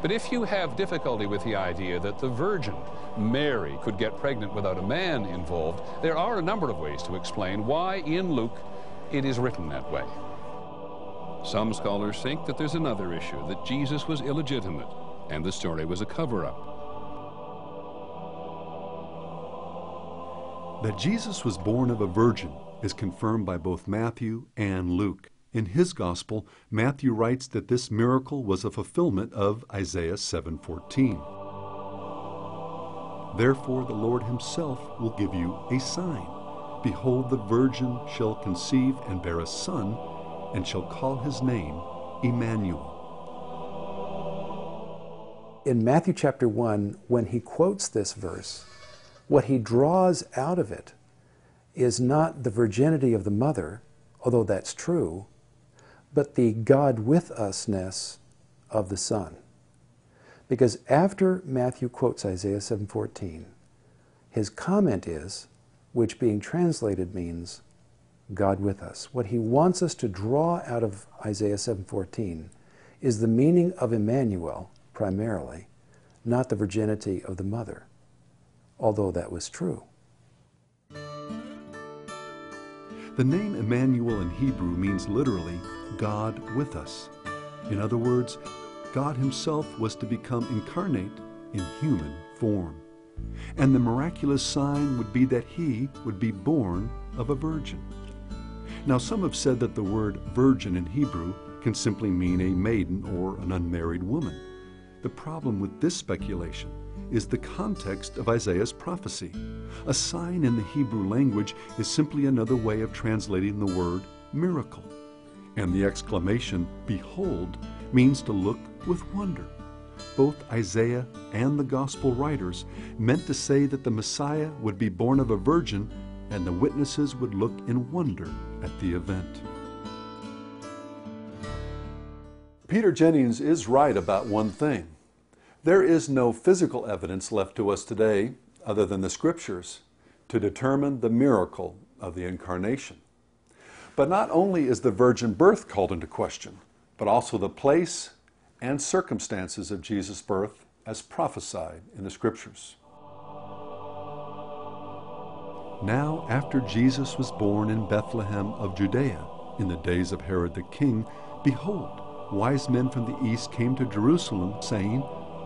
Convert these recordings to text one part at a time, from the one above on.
But if you have difficulty with the idea that the Virgin Mary could get pregnant without a man involved, there are a number of ways to explain why in Luke it is written that way. Some scholars think that there's another issue, that Jesus was illegitimate and the story was a cover-up. That Jesus was born of a virgin is confirmed by both Matthew and Luke. In his gospel, Matthew writes that this miracle was a fulfillment of Isaiah 7:14. Therefore the Lord himself will give you a sign. Behold, the virgin shall conceive and bear a son, and shall call his name Emmanuel. In Matthew chapter 1, when he quotes this verse, what he draws out of it is not the virginity of the mother, although that's true, but the God with usness of the Son. Because after Matthew quotes Isaiah 7:14, his comment is, which being translated means God with us. What he wants us to draw out of Isaiah 7:14 is the meaning of Emmanuel primarily, not the virginity of the mother, although that was true. The name Emmanuel in Hebrew means literally God with us. In other words, God Himself was to become incarnate in human form. And the miraculous sign would be that He would be born of a virgin. Now, some have said that the word virgin in Hebrew can simply mean a maiden or an unmarried woman. The problem with this speculation is the context of Isaiah's prophecy. A sign in the Hebrew language is simply another way of translating the word miracle. And the exclamation, Behold, means to look with wonder. Both Isaiah and the Gospel writers meant to say that the Messiah would be born of a virgin and the witnesses would look in wonder at the event. Peter Jennings is right about one thing. There is no physical evidence left to us today, other than the Scriptures, to determine the miracle of the Incarnation. But not only is the virgin birth called into question, but also the place and circumstances of Jesus' birth as prophesied in the Scriptures. Now, after Jesus was born in Bethlehem of Judea, in the days of Herod the king, behold, wise men from the east came to Jerusalem, saying,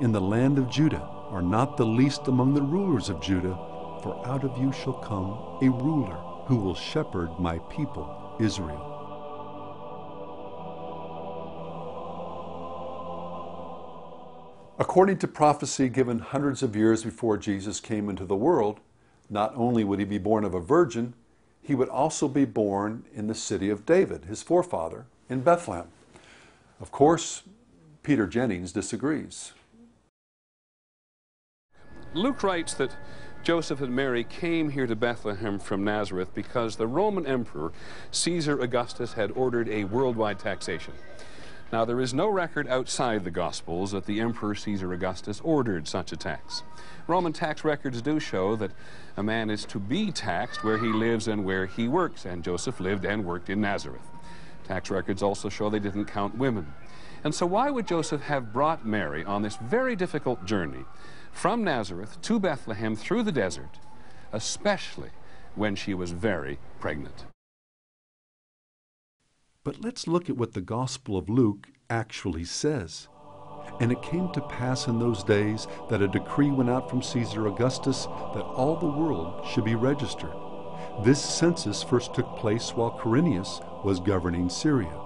in the land of Judah are not the least among the rulers of Judah, for out of you shall come a ruler who will shepherd my people Israel. According to prophecy given hundreds of years before Jesus came into the world, not only would he be born of a virgin, he would also be born in the city of David, his forefather, in Bethlehem. Of course, Peter Jennings disagrees. Luke writes that Joseph and Mary came here to Bethlehem from Nazareth because the Roman Emperor Caesar Augustus had ordered a worldwide taxation. Now, there is no record outside the Gospels that the Emperor Caesar Augustus ordered such a tax. Roman tax records do show that a man is to be taxed where he lives and where he works, and Joseph lived and worked in Nazareth. Tax records also show they didn't count women. And so, why would Joseph have brought Mary on this very difficult journey from Nazareth to Bethlehem through the desert, especially when she was very pregnant. But let's look at what the Gospel of Luke actually says. And it came to pass in those days that a decree went out from Caesar Augustus that all the world should be registered. This census first took place while Quirinius was governing Syria.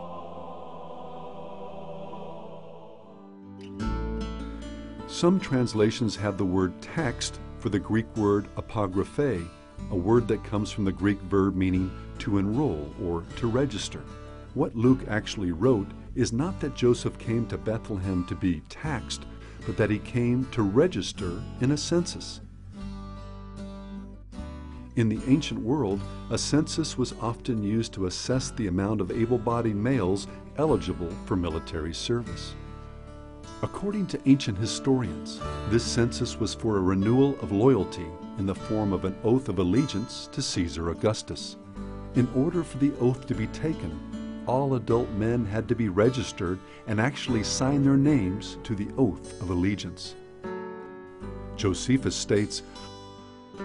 Some translations have the word text for the Greek word apographe, a word that comes from the Greek verb meaning to enroll or to register. What Luke actually wrote is not that Joseph came to Bethlehem to be taxed, but that he came to register in a census. In the ancient world, a census was often used to assess the amount of able bodied males eligible for military service. According to ancient historians, this census was for a renewal of loyalty in the form of an oath of allegiance to Caesar Augustus. In order for the oath to be taken, all adult men had to be registered and actually sign their names to the oath of allegiance. Josephus states,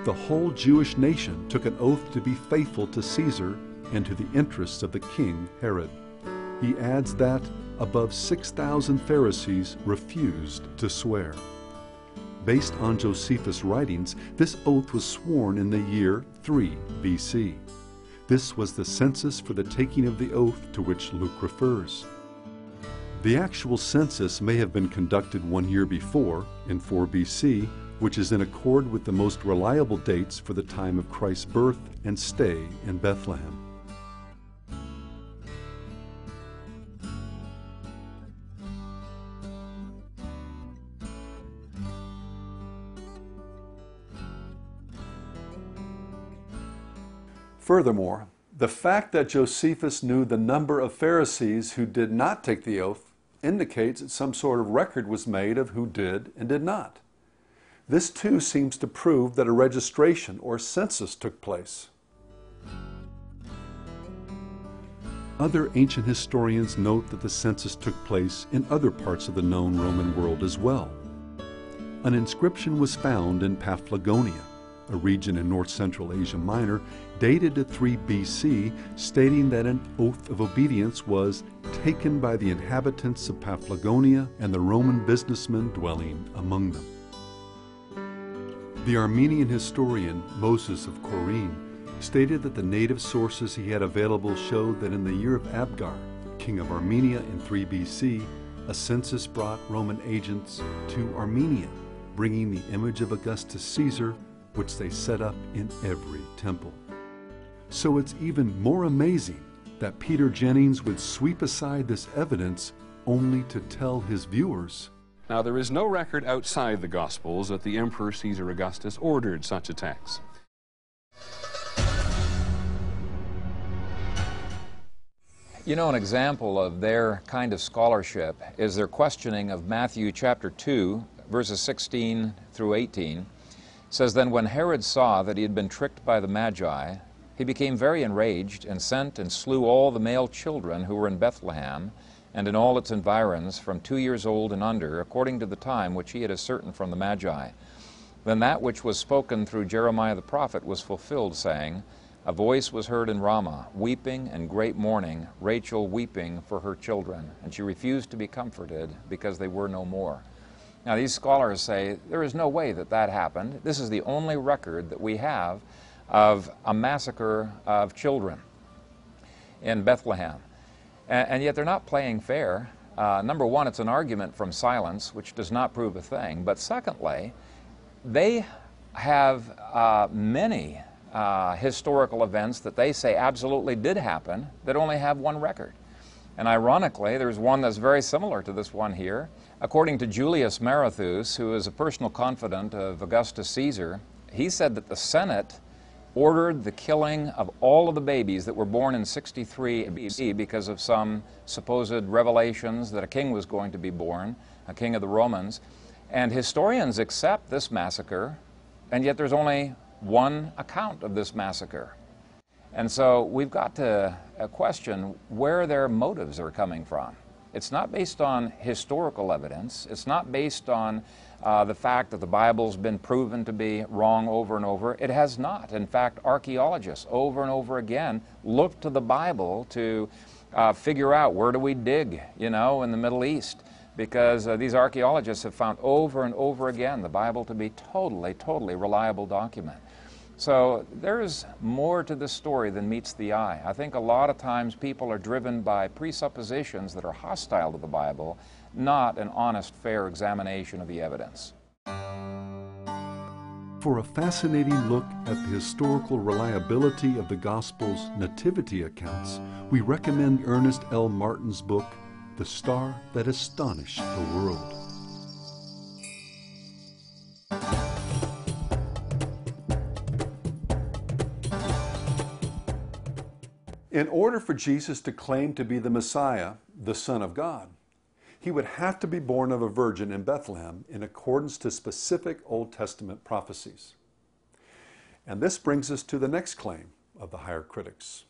the whole Jewish nation took an oath to be faithful to Caesar and to the interests of the king Herod. He adds that above 6,000 Pharisees refused to swear. Based on Josephus' writings, this oath was sworn in the year 3 BC. This was the census for the taking of the oath to which Luke refers. The actual census may have been conducted one year before, in 4 BC, which is in accord with the most reliable dates for the time of Christ's birth and stay in Bethlehem. Furthermore, the fact that Josephus knew the number of Pharisees who did not take the oath indicates that some sort of record was made of who did and did not. This too seems to prove that a registration or census took place. Other ancient historians note that the census took place in other parts of the known Roman world as well. An inscription was found in Paphlagonia, a region in north central Asia Minor, dated to 3 BC, stating that an oath of obedience was taken by the inhabitants of Paphlagonia and the Roman businessmen dwelling among them. The Armenian historian Moses of Chorene stated that the native sources he had available showed that in the year of Abgar, king of Armenia in 3 BC, a census brought Roman agents to Armenia, bringing the image of Augustus Caesar which they set up in every temple. So it's even more amazing that Peter Jennings would sweep aside this evidence only to tell his viewers. Now, there is no record outside the Gospels that the Emperor Caesar Augustus ordered such attacks. You know, an example of their kind of scholarship is their questioning of Matthew chapter 2, verses 16 through 18 says, Then when Herod saw that he had been tricked by the Magi, he became very enraged and sent and slew all the male children who were in Bethlehem and in all its environs from two years old and under, according to the time which he had ascertained from the Magi. Then that which was spoken through Jeremiah the prophet was fulfilled, saying, A voice was heard in Ramah, weeping and great mourning, Rachel weeping for her children. And she refused to be comforted because they were no more. Now, these scholars say there is no way that that happened. This is the only record that we have of a massacre of children in Bethlehem. And, and yet they're not playing fair. Uh, number one, it's an argument from silence, which does not prove a thing. But secondly, they have uh, many uh, historical events that they say absolutely did happen that only have one record. And ironically, there's one that's very similar to this one here. According to Julius Marathus, who is a personal confidant of Augustus Caesar, he said that the Senate ordered the killing of all of the babies that were born in 63 BC because of some supposed revelations that a king was going to be born, a king of the Romans. And historians accept this massacre, and yet there's only one account of this massacre. And so we've got to uh, question where their motives are coming from. It's not based on historical evidence. It's not based on uh, the fact that the Bible's been proven to be wrong over and over. It has not. In fact, archaeologists over and over again look to the Bible to uh, figure out where do we dig, you know, in the Middle East. because uh, these archaeologists have found over and over again the Bible to be totally, totally reliable document. So there's more to this story than meets the eye. I think a lot of times people are driven by presuppositions that are hostile to the Bible, not an honest, fair examination of the evidence. For a fascinating look at the historical reliability of the Gospel's nativity accounts, we recommend Ernest L. Martin's book, The Star That Astonished the World. In order for Jesus to claim to be the Messiah, the Son of God, he would have to be born of a virgin in Bethlehem in accordance to specific Old Testament prophecies. And this brings us to the next claim of the higher critics.